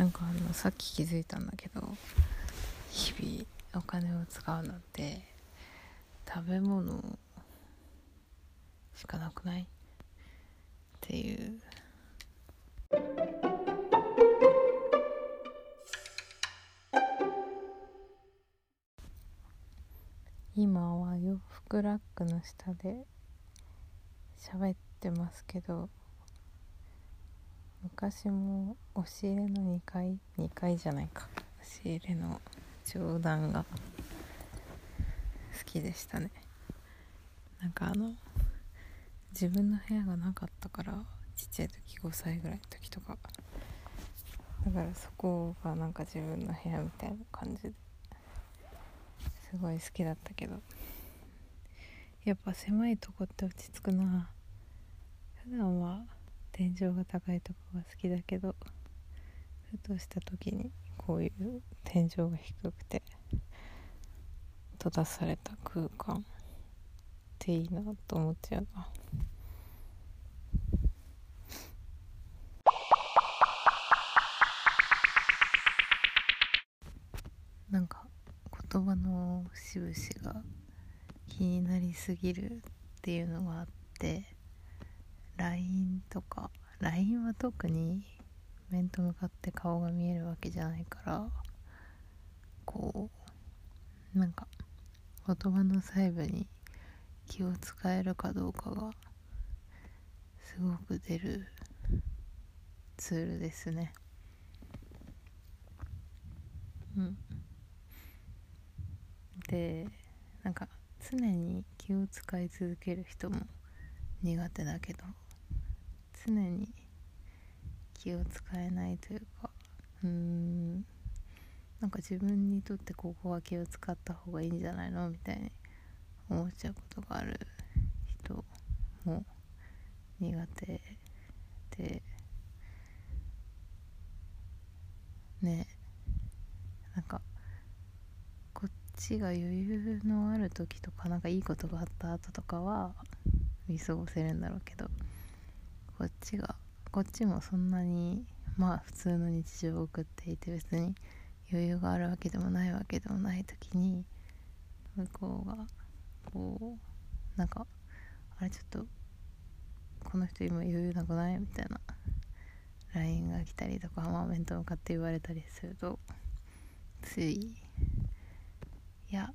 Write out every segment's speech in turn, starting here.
なんかあのさっき気づいたんだけど日々お金を使うのって食べ物しかなくない？っていう。今は洋服ラックの下で喋ってますけど昔も押し入れの2階2階じゃないか。押し入れの冗談が好きでしたね。なんかあの自分の部屋がなかったからちっちゃい時5歳ぐらいの時とか。だからそこがなんか自分の部屋みたいな感じですごい好きだったけど。やっぱ狭いとこって落ち着くな。普段は天井が高いとこが好きだけどふとした時にこういう天井が低くて閉ざされた空間っていいなと思っちゃうな。なんか言葉の節々が気になりすぎるっていうのがあって LINE とか LINE は特に面と向かって顔が見えるわけじゃないからこうなんか言葉の細部に気を使えるかどうかがすごく出るツールですね。うん。でなんか常に気を使い続ける人も苦手だけど常に気を使えないというかうーんなんか自分にとってここは気を使った方がいいんじゃないのみたいに思っちゃうことがある人も苦手でねなんかこっちが余裕のある時とかなんかいいことがあった後とかは見過ごせるんだろうけどこっちがこっちもそんなにまあ普通の日常を送っていて別に余裕があるわけでもないわけでもない時に向こうがこうなんかあれちょっとこの人今余裕なくない？みたいな LINE が来たりとかまあ面と向かって言われたりするとついいや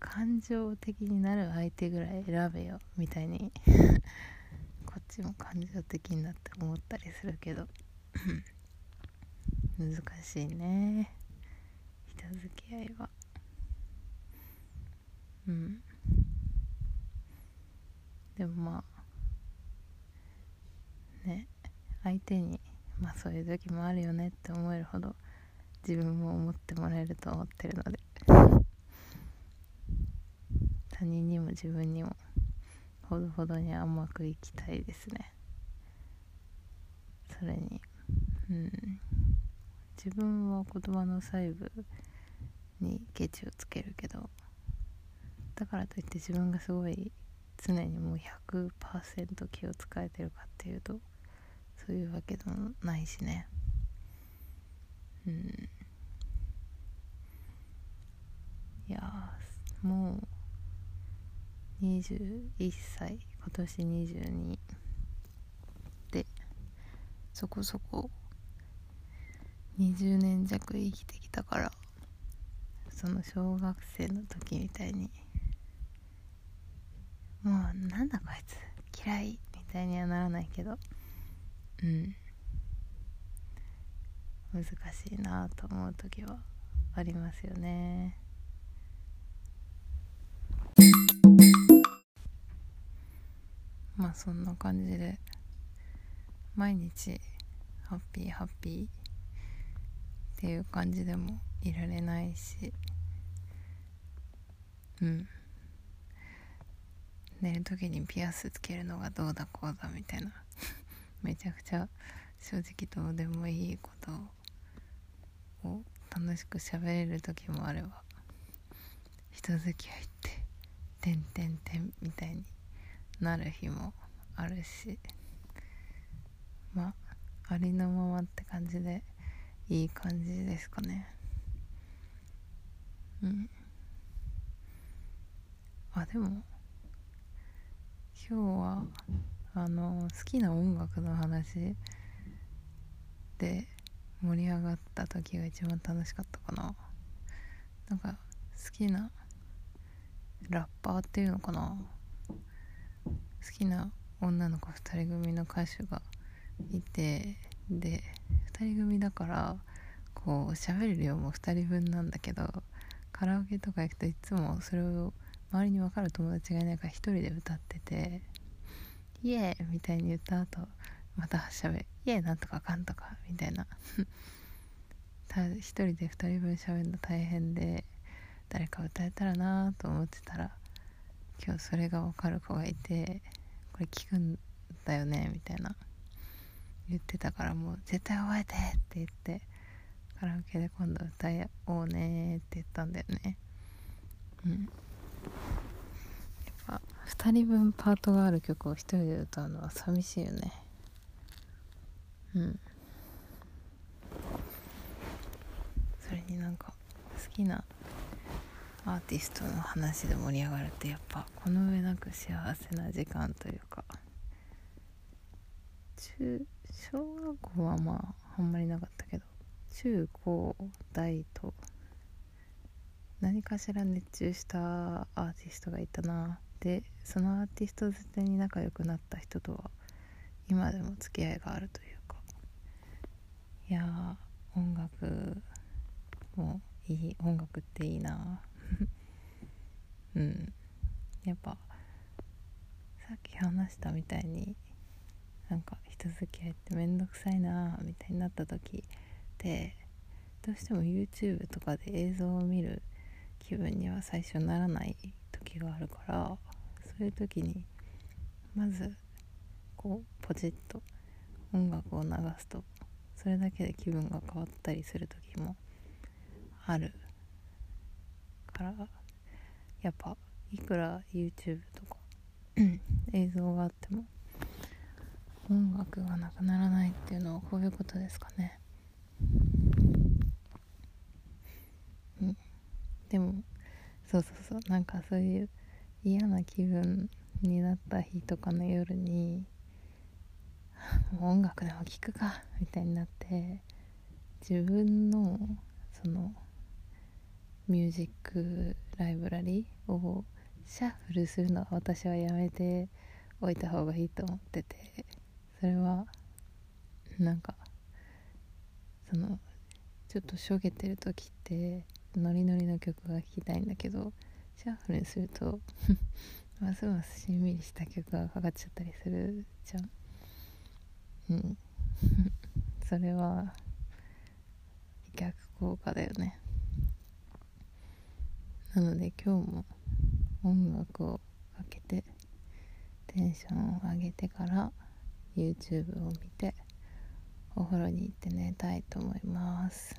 感情的になる相手ぐらい選べよみたいにちも感情的になって思ったりするけど。難しいね。人付き合いは。うん。でもまあね相手にまあそういう時もあるよねって思えるほど自分も思ってもらえると思ってるので。他人にも自分にもほどほどに甘くいきたいですね。それに。うん。自分は言葉の細部にケチをつけるけどだからといって自分がすごい常にもう100%気を使えてるかっていうとそういうわけでもないしね。うん。いやもう21歳今年22でそこそこ20年弱生きてきたからその小学生の時みたいにもうなんだこいつ嫌いみたいにはならないけどうん。難しいなと思う時はありますよね。まあそんな感じで毎日ハッピーハッピーっていう感じでもいられないしうん。寝る時にピアスつけるのがどうだこうだみたいな。めちゃくちゃ正直どうでもいいことを楽しく喋れる時もあれば人付き合いって「てんてんてん」みたいになる日もあるしまあありのままって感じでいい感じですかね。うん。あでも今日はあの好きな音楽の話で盛り上がった時が一番楽しかったかな。なんか好きなラッパーっていうのかな。好きな女の子2人組の歌手がいてで2人組だからこう喋る量も2人分なんだけどカラオケとか行くといつもそれを周りに分かる友達がいないから1人で歌ってて「イエーイ!」みたいに言った後またしゃべ「イエーイなんとかかんとか」みたいな 1人で2人分しゃべるの大変で誰か歌えたらなと思ってたら今日それが分かる子がいてこれ聞くんだよねみたいな。言ってたからもう絶対覚えてって言ってカラオケで今度歌おうねって言ったんだよね。うん。やっぱ2人分パートがある曲を1人で歌うのは寂しいよね。うん。それになんか好きなアーティストの話で盛り上がるってやっぱこの上なく幸せな時間というか。中小学校はまああんまりなかったけど。中高大と何かしら熱中したアーティストがいたな。でそのアーティスト絶対に仲良くなった人とは今でも付き合いがあるというか。いや音楽もいい音楽っていいなうん。やっぱさっき話したみたいになんか人付き合いって面倒くさいなみたいになった時ってどうしても YouTube とかで映像を見る気分には最初ならない時があるからそういう時にまずこうポチッと音楽を流すとそれだけで気分が変わったりする時もある。からやっぱいくら YouTube とか 映像があっても音楽がなくならないっていうのはこういうことですかね。うん。でもそうそうそうなんかそういう嫌な気分になった日とかの夜に 音楽でも聴くかみたいになって自分のそのミュージックライブラリをシャッフルするのは私はやめておいた方がいいと思っててそれはなんかそのちょっとしょげてる時ってノリノリの曲が聴きたいんだけどシャッフルにすると ますますしんみりした曲がかかっちゃったりするじゃん。うん。それは逆効果だよね。なので今日も音楽をかけてテンションを上げてから YouTube を見てお風呂に行って寝たいと思います。